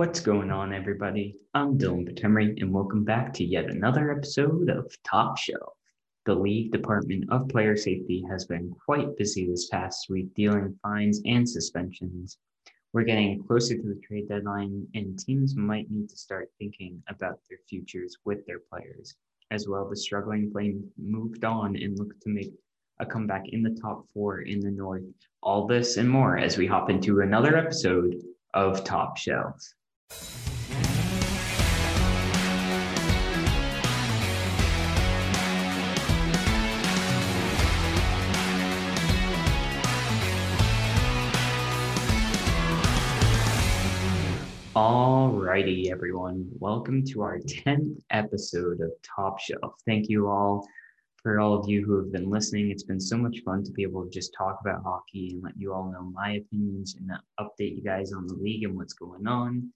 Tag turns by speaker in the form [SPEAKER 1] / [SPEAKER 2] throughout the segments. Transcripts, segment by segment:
[SPEAKER 1] What's going on, everybody? I'm Dylan Patemry, and welcome back to yet another episode of Top Shelf. The League Department of Player Safety has been quite busy this past week dealing fines and suspensions. We're getting closer to the trade deadline, and teams might need to start thinking about their futures with their players. As well, the struggling Flames moved on and looked to make a comeback in the top four in the North. All this and more as we hop into another episode of Top Shelf. Alrighty, everyone. Welcome to our 10th episode of Top Shelf. Thank you all for all of you who have been listening. It's been so much fun to be able to just talk about hockey and let you all know my opinions and update you guys on the league and what's going on.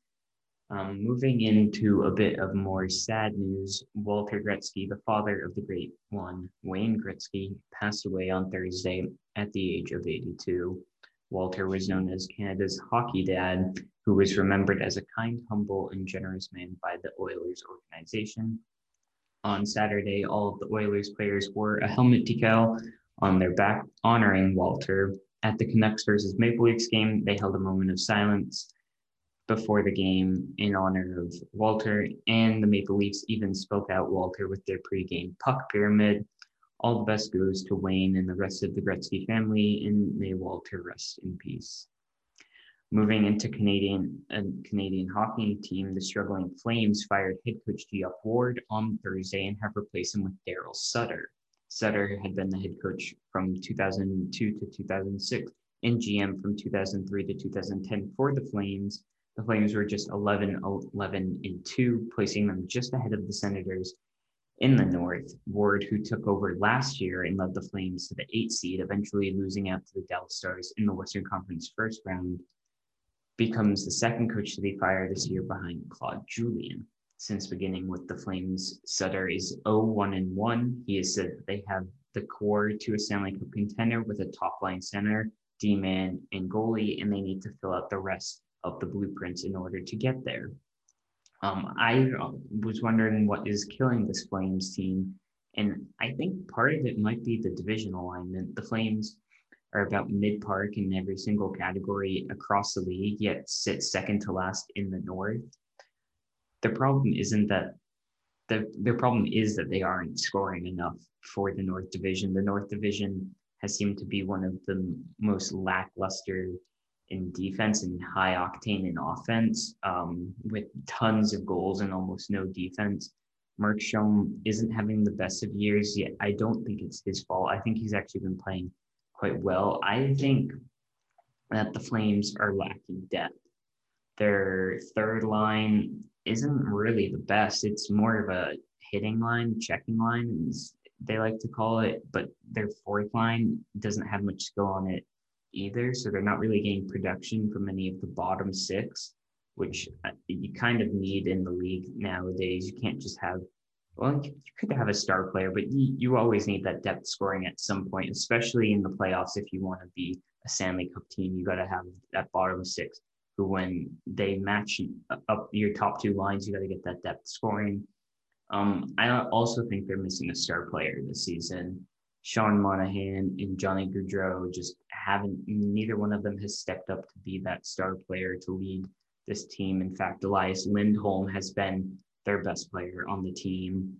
[SPEAKER 1] Um, moving into a bit of more sad news, Walter Gretzky, the father of the great one, Wayne Gretzky, passed away on Thursday at the age of 82. Walter was known as Canada's hockey dad, who was remembered as a kind, humble, and generous man by the Oilers organization. On Saturday, all of the Oilers players wore a helmet decal on their back honoring Walter. At the Canucks versus Maple Leafs game, they held a moment of silence before the game in honor of Walter, and the Maple Leafs even spoke out Walter with their pregame puck pyramid. All the best goes to Wayne and the rest of the Gretzky family, and may Walter rest in peace. Moving into Canadian uh, Canadian hockey team, the struggling Flames fired head coach Geoff Ward on Thursday and have replaced him with Daryl Sutter. Sutter had been the head coach from 2002 to 2006 and GM from 2003 to 2010 for the Flames the Flames were just 11, 11 and 2, placing them just ahead of the Senators in the North. Ward, who took over last year and led the Flames to the eight seed, eventually losing out to the Dallas Stars in the Western Conference first round, becomes the second coach to be fired this year behind Claude Julien. Since beginning with the Flames, Sutter is 0-1 and 1. He has said that they have the core to a Stanley Cup contender with a top line center, D-man, and goalie, and they need to fill out the rest of the blueprints in order to get there. Um, I was wondering what is killing this Flames team. And I think part of it might be the division alignment. The Flames are about mid park in every single category across the league, yet sit second to last in the North. The problem isn't that the, the problem is that they aren't scoring enough for the North Division. The North Division has seemed to be one of the most lackluster in defense and high octane in offense um, with tons of goals and almost no defense. Markstrom isn't having the best of years yet. I don't think it's his fault. I think he's actually been playing quite well. I think that the Flames are lacking depth. Their third line isn't really the best. It's more of a hitting line, checking line, as they like to call it. But their fourth line doesn't have much skill on it either. So they're not really getting production from any of the bottom six, which uh, you kind of need in the league nowadays. You can't just have, well, you could have a star player, but you, you always need that depth scoring at some point, especially in the playoffs. If you want to be a Stanley Cup team, you got to have that bottom six who, when they match up your top two lines, you got to get that depth scoring. Um, I also think they're missing a star player this season. Sean Monahan and Johnny Gaudreau just haven't, neither one of them has stepped up to be that star player to lead this team. In fact, Elias Lindholm has been their best player on the team.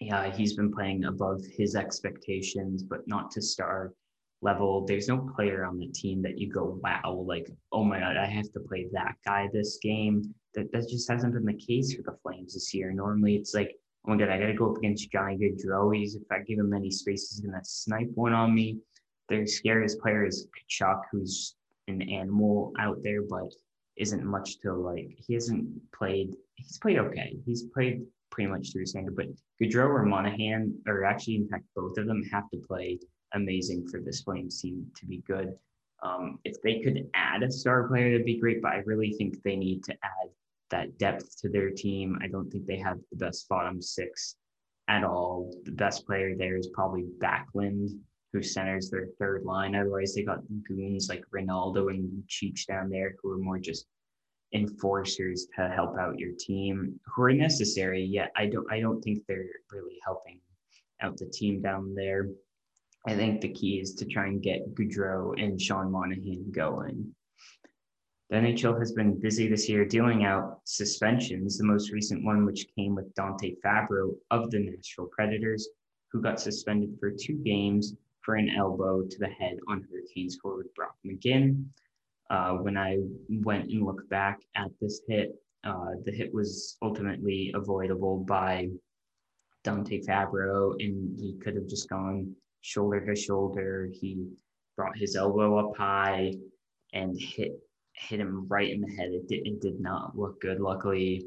[SPEAKER 1] Yeah, he's been playing above his expectations, but not to star level. There's no player on the team that you go, wow, like, oh my God, I have to play that guy this game. That, that just hasn't been the case for the Flames this year. Normally, it's like oh my god, I gotta go up against Johnny Gaudreau. He's if I give him any space, he's gonna snipe one on me. Their scariest player is Tkachuk, who's an animal out there, but isn't much to like. He hasn't played. He's played okay. He's played pretty much through standard, but Gaudreau or Monahan, or actually, in fact, both of them have to play amazing for this Flames team to be good. Um, if they could add a star player, that'd be great. But I really think they need to add that depth to their team. I don't think they have the best bottom six at all. The best player there is probably Backlund, who centers their third line. Otherwise, they got goons like Ronaldo and Cheech down there who are more just enforcers to help out your team who are necessary. Yet I don't I don't think they're really helping out the team down there. I think the key is to try and get Gaudreau and Sean Monahan going. The NHL has been busy this year dealing out suspensions, the most recent one, which came with Dante Fabbro of the Nashville Predators, who got suspended for two games for an elbow to the head on Hurricanes forward Brock McGinn. Uh, when I went and looked back at this hit, uh, the hit was ultimately avoidable by Dante Fabbro, and he could have just gone shoulder to shoulder. He brought his elbow up high and hit hit him right in the head. It did, it did not look good. Luckily,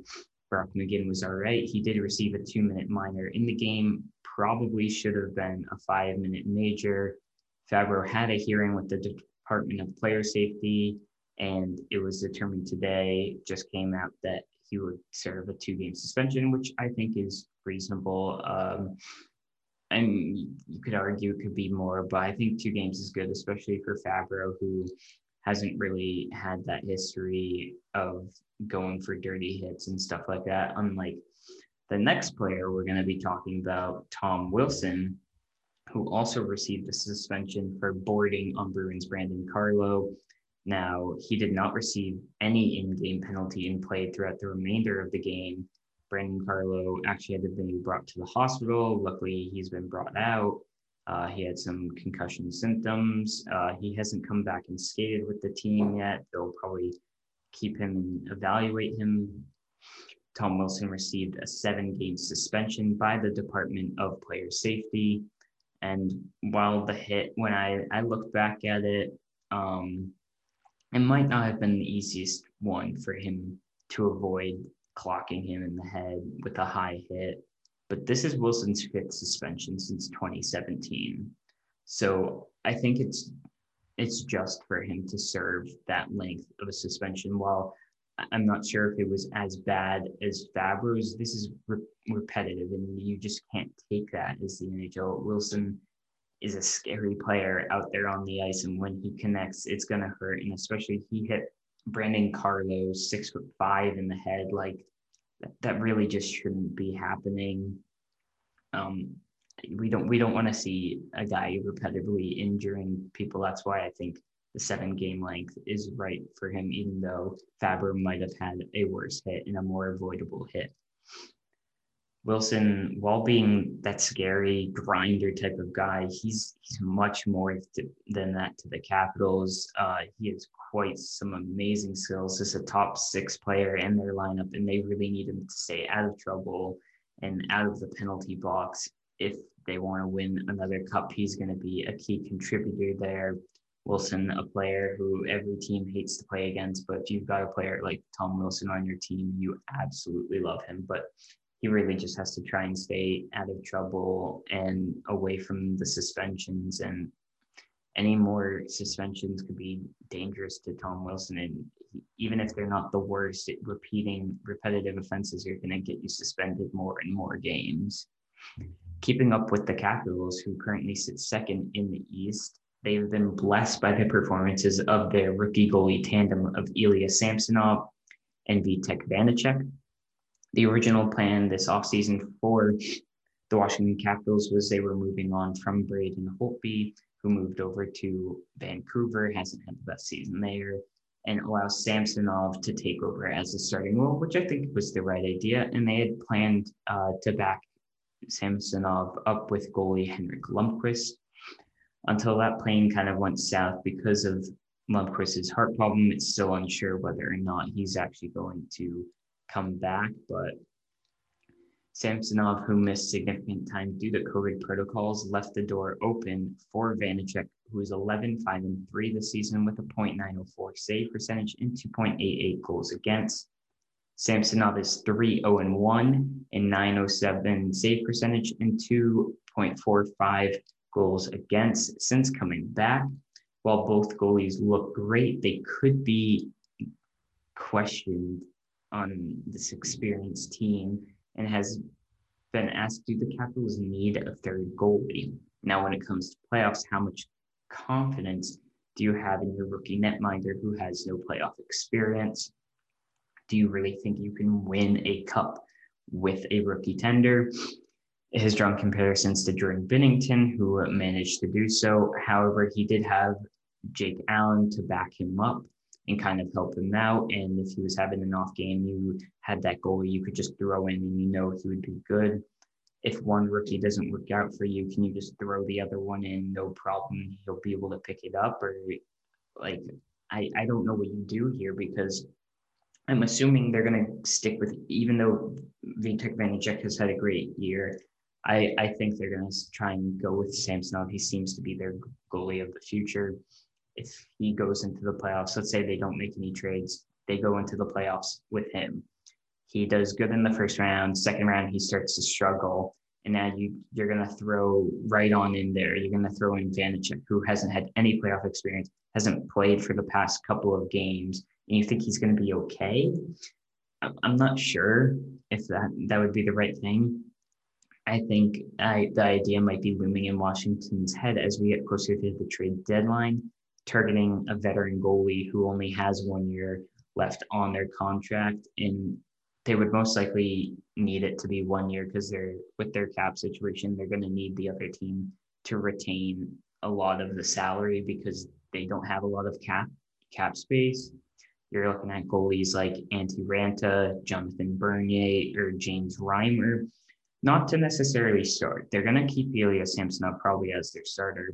[SPEAKER 1] Brock McGinn was all right. He did receive a two minute minor in the game, probably should have been a five minute major. Fabbro had a hearing with the Department of Player Safety, and it was determined today, just came out that he would serve a two game suspension, which I think is reasonable. Um, and you could argue it could be more, but I think two games is good, especially for Fabbro, who hasn't really had that history of going for dirty hits and stuff like that. Unlike the next player we're going to be talking about, Tom Wilson, who also received a suspension for boarding on Bruins Brandon Carlo. Now, he did not receive any in game penalty and played throughout the remainder of the game. Brandon Carlo actually had to be brought to the hospital. Luckily, he's been brought out. Uh, he had some concussion symptoms. Uh, he hasn't come back and skated with the team yet. They'll probably keep him and evaluate him. Tom Wilson received a seven game suspension by the Department of Player Safety. And while the hit, when I, I looked back at it, um, it might not have been the easiest one for him to avoid clocking him in the head with a high hit but this is Wilson's fifth suspension since 2017. So I think it's it's just for him to serve that length of a suspension. While I'm not sure if it was as bad as Fabbro's, this is re- repetitive, and you just can't take that as the NHL. Wilson is a scary player out there on the ice, and when he connects, it's gonna hurt. And especially he hit Brandon Carlo's six foot five in the head, like that really just shouldn't be happening. Um, we don't we don't want to see a guy repetitively injuring people. That's why I think the seven game length is right for him, even though Faber might have had a worse hit and a more avoidable hit. Wilson, while being that scary grinder type of guy, he's he's much more than that to the Capitals. Uh, he has quite some amazing skills. He's a top six player in their lineup, and they really need him to stay out of trouble and out of the penalty box. If they want to win another cup, he's going to be a key contributor there. Wilson, a player who every team hates to play against, but if you've got a player like Tom Wilson on your team, you absolutely love him. But he really just has to try and stay out of trouble and away from the suspensions and any more suspensions could be dangerous to Tom Wilson. And even if they're not the worst, it, repeating repetitive offenses are going to get you suspended more and more games. Keeping up with the Capitals, who currently sit second in the East, they've been blessed by the performances of their rookie goalie tandem of Ilya Samsonov and Vitek Vanecek the original plan this offseason for the Washington Capitals was they were moving on from Braden Holtby, who moved over to Vancouver, hasn't had the best season there, and allow Samsonov to take over as a starting role, which I think was the right idea. And they had planned uh, to back Samsonov up with goalie Henrik Lundqvist until that plane kind of went south because of Lundqvist's heart problem. It's still unsure whether or not he's actually going to come back, but Samsonov, who missed significant time due to COVID protocols, left the door open for Vanecek, who is 11 5 and 3 this season with a .904 save percentage and 2.88 goals against. Samsonov is 3 0 and 1 and 907 save percentage and 2.45 goals against since coming back. While both goalies look great, they could be questioned on this experienced team and has been asked, do the Capitals need a third goalie? Now, when it comes to playoffs, how much confidence do you have in your rookie netminder who has no playoff experience? Do you really think you can win a cup with a rookie tender? His drawn comparisons to Jordan Binnington, who managed to do so. However, he did have Jake Allen to back him up and kind of help him out. And if he was having an off game, you had that goalie you could just throw in and you know he would be good. If one rookie doesn't work out for you, can you just throw the other one in? No problem. He'll be able to pick it up. Or like, I, I don't know what you do here because I'm assuming they're going to stick with, even though Vitek Vanecek has had a great year, I, I think they're going to try and go with Samsonov. He seems to be their goalie of the future if he goes into the playoffs, let's say they don't make any trades, they go into the playoffs with him. He does good in the first round. Second round, he starts to struggle. And now you you're gonna throw right on in there. You're gonna throw in Vanecek, who hasn't had any playoff experience, hasn't played for the past couple of games, and you think he's gonna be okay. I'm not sure if that that would be the right thing. I think I, the idea might be looming in Washington's head as we get closer to the trade deadline targeting a veteran goalie who only has one year left on their contract and they would most likely need it to be one year because they're with their cap situation they're going to need the other team to retain a lot of the salary because they don't have a lot of cap cap space you're looking at goalies like Antti Raanta, Jonathan Bernier, or James Reimer. Not to necessarily start. They're going to keep Ilya Samsonov probably as their starter,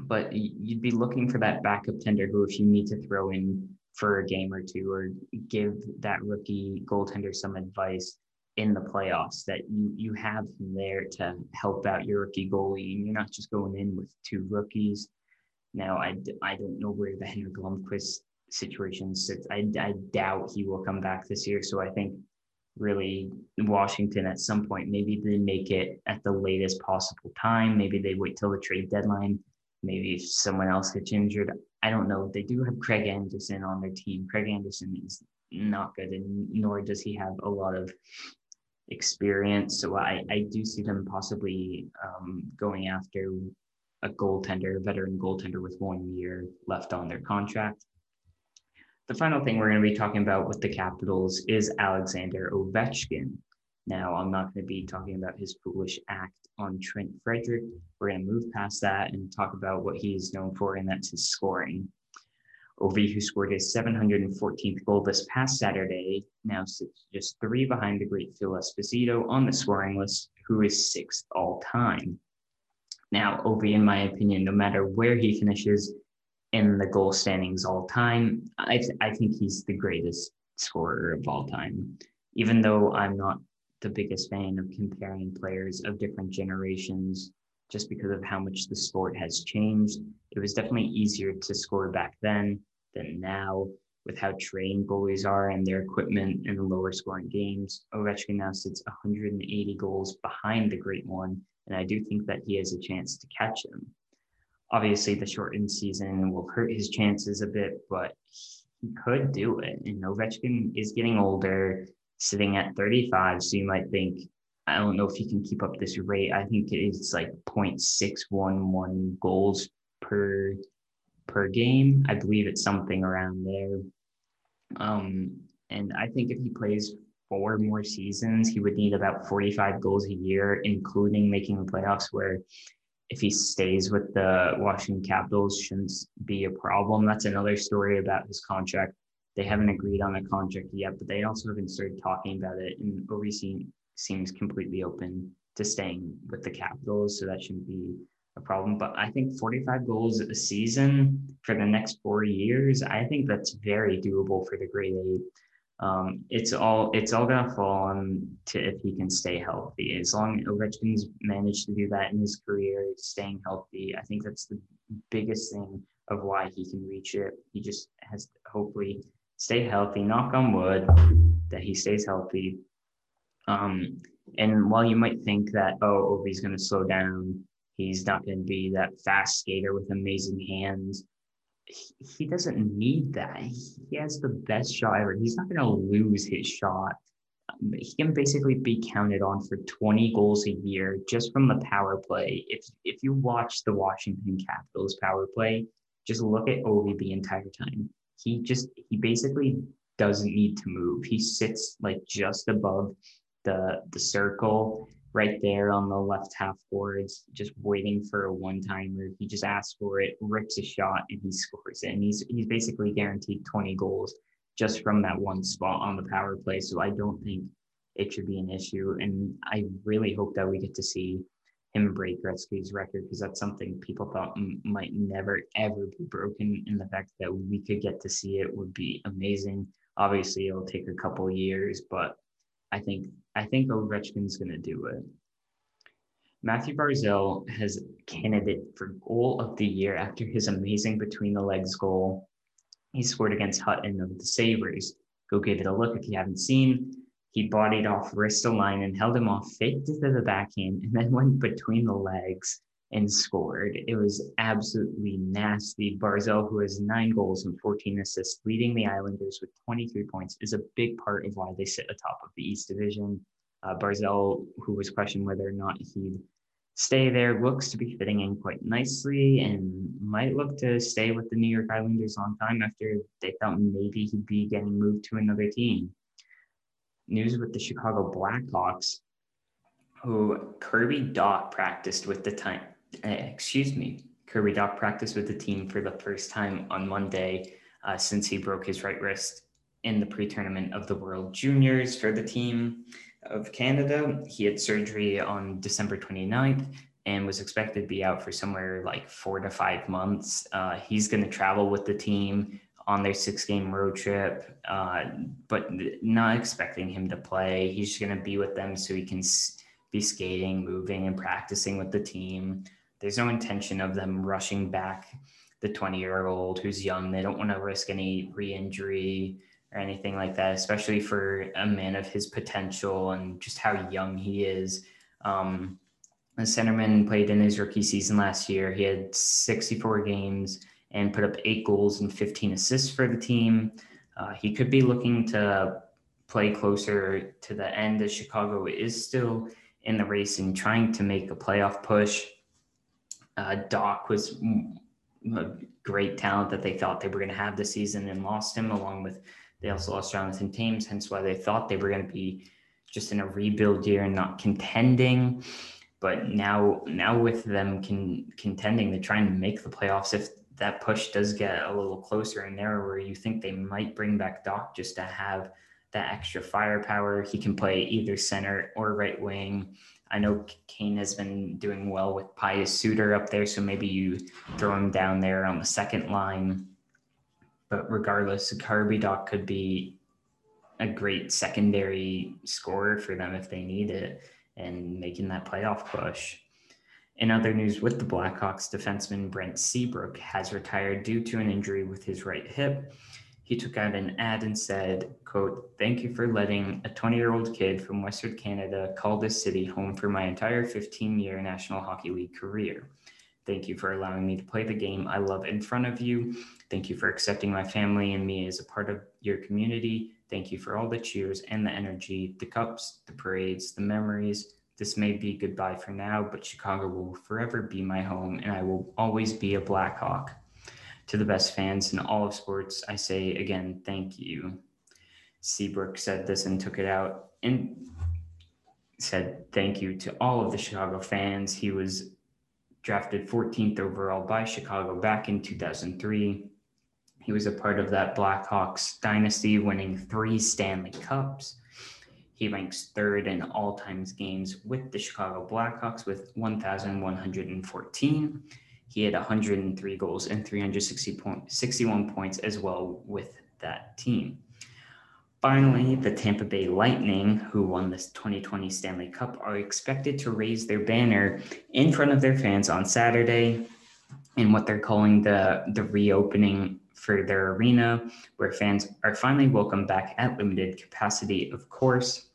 [SPEAKER 1] but you'd be looking for that backup tender who, if you need to throw in for a game or two or give that rookie goaltender some advice in the playoffs, that you you have him there to help out your rookie goalie, and you're not just going in with two rookies. Now, I, I don't know where the Henrik Lundqvist situation sits. I, I doubt he will come back this year. So I think really Washington at some point, maybe they make it at the latest possible time. Maybe they wait till the trade deadline maybe someone else gets injured. I don't know. They do have Craig Anderson on their team. Craig Anderson is not good, and nor does he have a lot of experience. So I, I do see them possibly um, going after a goaltender, a veteran goaltender with one year left on their contract. The final thing we're going to be talking about with the Capitals is Alexander Ovechkin. Now, I'm not going to be talking about his foolish act on Trent Frederic. We're going to move past that and talk about what he's known for, and that's his scoring. Ovi, who scored his 714th goal this past Saturday, now sits just three behind the great Phil Esposito on the scoring list, who is sixth all time. Now, Ovi, in my opinion, no matter where he finishes in the goal standings all time, I, th- I think he's the greatest scorer of all time. Even though I'm not the biggest fan of comparing players of different generations just because of how much the sport has changed. It was definitely easier to score back then than now with how trained goalies are and their equipment in the lower scoring games. Ovechkin now sits 180 goals behind the great one, and I do think that he has a chance to catch him. Obviously, the shortened season will hurt his chances a bit, but he could do it. And Ovechkin is getting older sitting at 35. So you might think, I don't know if he can keep up this rate. I think it's like 0.611 goals per per game. I believe it's something around there. Um, and I think if he plays four more seasons, he would need about 45 goals a year, including making the playoffs, where if he stays with the Washington Capitals, shouldn't be a problem. That's another story about his contract they haven't agreed on a contract yet, but they also haven't started talking about it. And Ovi seems completely open to staying with the Capitals, so that shouldn't be a problem. But I think 45 goals a season for the next four years, I think that's very doable for the Great Eight. Um, it's all it's all gonna fall on to if he can stay healthy. As long as Ovechkin's managed to do that in his career, staying healthy, I think that's the biggest thing of why he can reach it. He just has hopefully stay healthy. Knock on wood that he stays healthy. Um, and while you might think that oh, Ovi's going to slow down, he's not going to be that fast skater with amazing hands. He, he doesn't need that. He has the best shot ever. He's not going to lose his shot. He can basically be counted on for 20 goals a year just from the power play. If if you watch the Washington Capitals power play, just look at Ovi the entire time he just he basically doesn't need to move. He sits like just above the the circle right there on the left half boards, just waiting for a one timer. He just asks for it, rips a shot, and he scores it. And he's he's basically guaranteed 20 goals just from that one spot on the power play. So I don't think it should be an issue. And I really hope that we get to see him break Gretzky's record because that's something people thought m- might never ever be broken. And the fact that we could get to see it would be amazing. Obviously, it'll take a couple years, but I think I think Ovechkin's going to do it. Mathew Barzal has candidate for goal of the year after his amazing between the legs goal he scored against Hutton of the Sabres. Go give it a look if you haven't seen. He bodied off Ristolainen and held him off, faked it to the backhand, and then went between the legs and scored. It was absolutely nasty. Barzal, who has nine goals and 14 assists, leading the Islanders with 23 points, is a big part of why they sit atop of the East Division. Uh, Barzal, who was questioned whether or not he'd stay there looks to be fitting in quite nicely and might look to stay with the New York Islanders on time after they thought maybe he'd be getting moved to another team. News with the Chicago Blackhawks, who Kirby Dach practiced with the time. Uh, excuse me, Kirby Dach practiced with the team for the first time on Monday uh, since he broke his right wrist in the pre-tournament of the World Juniors for the team of Canada. He had surgery on December 29th and was expected to be out for somewhere like four to five months. Uh, he's going to travel with the team on their six game road trip, uh, but not expecting him to play. He's just going to be with them so he can be skating, moving, and practicing with the team. There's no intention of them rushing back the 20 year old who's young. They don't want to risk any re injury or anything like that, especially for a man of his potential and just how young he is. Um, the centerman played in his rookie season last year. He had 64 games and put up eight goals and 15 assists for the team. Uh, he could be looking to play closer to the end as Chicago is still in the race and trying to make a playoff push. Uh, Dach was a great talent that they thought they were going to have this season and lost him along with they also lost Jonathan Toews, hence why they thought they were going to be just in a rebuild year and not contending. But now, now with them con- contending, they're trying to make the playoffs. If that push does get a little closer and narrower, you think they might bring back Dach just to have that extra firepower. He can play either center or right wing. I know Kane has been doing well with Pius Suter up there, so maybe you throw him down there on the second line. But regardless, Kirby Dach could be a great secondary scorer for them if they need it and making that playoff push. In other news with the Blackhawks, defenseman Brent Seabrook has retired due to an injury with his right hip. He took out an ad and said, quote, thank you for letting a 20-year-old kid from Western Canada call this city home for my entire 15-year National Hockey League career. Thank you for allowing me to play the game I love in front of you. Thank you for accepting my family and me as a part of your community. Thank you for all the cheers and the energy, the cups, the parades, the memories. This may be goodbye for now, but Chicago will forever be my home and I will always be a Blackhawk. To the best fans in all of sports, I say again, thank you. Seabrook said this and took it out and said thank you to all of the Chicago fans. He was drafted 14th overall by Chicago back in 2003. He was a part of that Blackhawks dynasty, winning three Stanley Cups. He ranks third in all times games with the Chicago Blackhawks with 1,114. He had 103 goals and 361 points as well with that team. Finally, the Tampa Bay Lightning, who won this 2020 Stanley Cup, are expected to raise their banner in front of their fans on Saturday in what they're calling the, the reopening for their arena, where fans are finally welcome back at limited capacity, of course.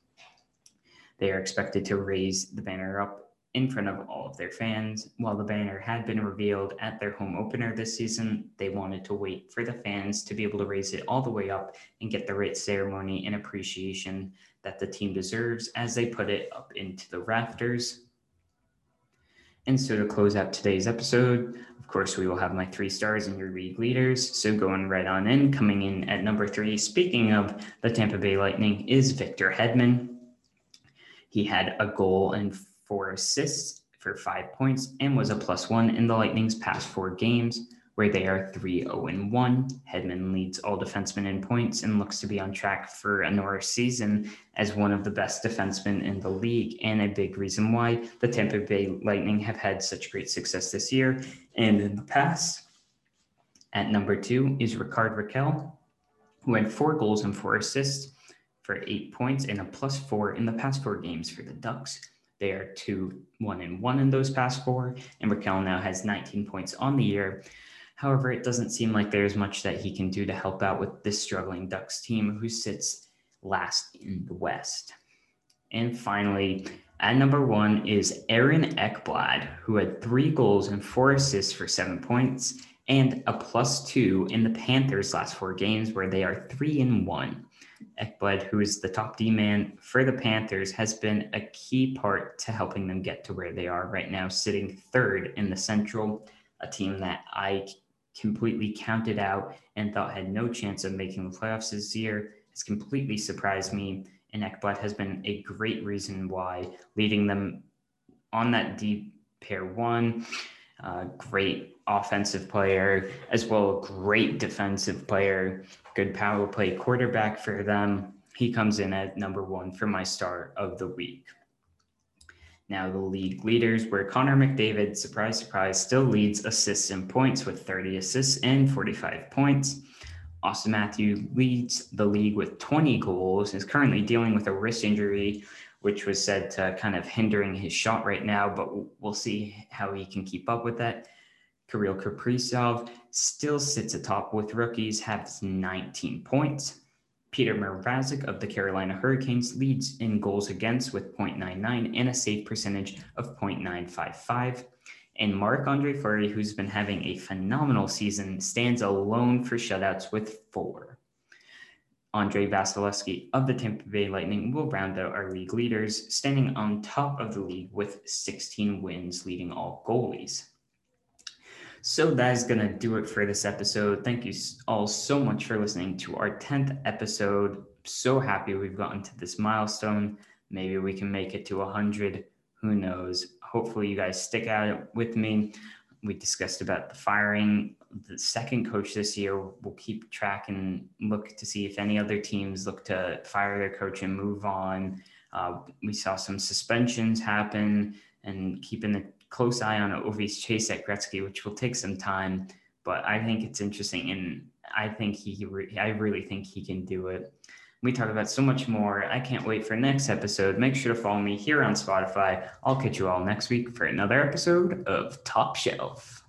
[SPEAKER 1] They are expected to raise the banner up in front of all of their fans. While the banner had been revealed at their home opener this season, they wanted to wait for the fans to be able to raise it all the way up and get the right ceremony and appreciation that the team deserves as they put it up into the rafters. And so to close out today's episode, of course, we will have my three stars and your league leaders. So going right on in, coming in at number three, speaking of the Tampa Bay Lightning, is Victor Hedman. He had a goal and four assists for five points and was a plus one in the Lightning's past four games where they are 3 0 1. Hedman leads all defensemen in points and looks to be on track for another season as one of the best defensemen in the league, and a big reason why the Tampa Bay Lightning have had such great success this year and in the past. At number two is Rickard Rakell, who had four goals and four assists for eight points and a plus four in the past four games for the Ducks. They are two, one, and one in those past four, and Rakell now has 19 points on the year. However, it doesn't seem like there's much that he can do to help out with this struggling Ducks team who sits last in the West. And finally, at number one is Aaron Ekblad, who had three goals and four assists for seven points and a plus two in the Panthers' last four games, where they are three and one. Ekblad, who is the top D man for the Panthers, has been a key part to helping them get to where they are right now, sitting third in the Central, a team that I completely counted out and thought had no chance of making the playoffs this year has completely surprised me. And Ekblad has been a great reason why, leading them on that deep pair one. Uh, great offensive player, as well a great defensive player, good power play quarterback for them. He comes in at number one for my star of the week. Now, the league leaders where Connor McDavid, surprise, surprise, still leads assists and points with 30 assists and 45 points. Austin Matthew leads the league with 20 goals, is currently dealing with a wrist injury, which was said to kind of hindering his shot right now, but we'll see how he can keep up with that. Kirill Kaprizov still sits atop with rookies, has 19 points. Petr Mrazek of the Carolina Hurricanes leads in goals against with 0.99 and a save percentage of 0.955. And Marc Andre Fleury, who's been having a phenomenal season, stands alone for shutouts with four. Andrei Vasilevskiy of the Tampa Bay Lightning will round out our league leaders, standing on top of the league with 16 wins, leading all goalies. So that is going to do it for this episode. Thank you all so much for listening to our 10th episode. So happy we've gotten to this milestone. Maybe we can make it to 100. Who knows? Hopefully, you guys stick out with me. We discussed about the firing the second coach this year. We'll keep track and look to see if any other teams look to fire their coach and move on. Uh, we saw some suspensions happen and keeping the close eye on Ovi's chase at Gretzky, which will take some time, but I think it's interesting, and I think he, I really think he can do it. We talk about so much more. I can't wait for next episode. Make sure to follow me here on Spotify. I'll catch you all next week for another episode of Top Shelf.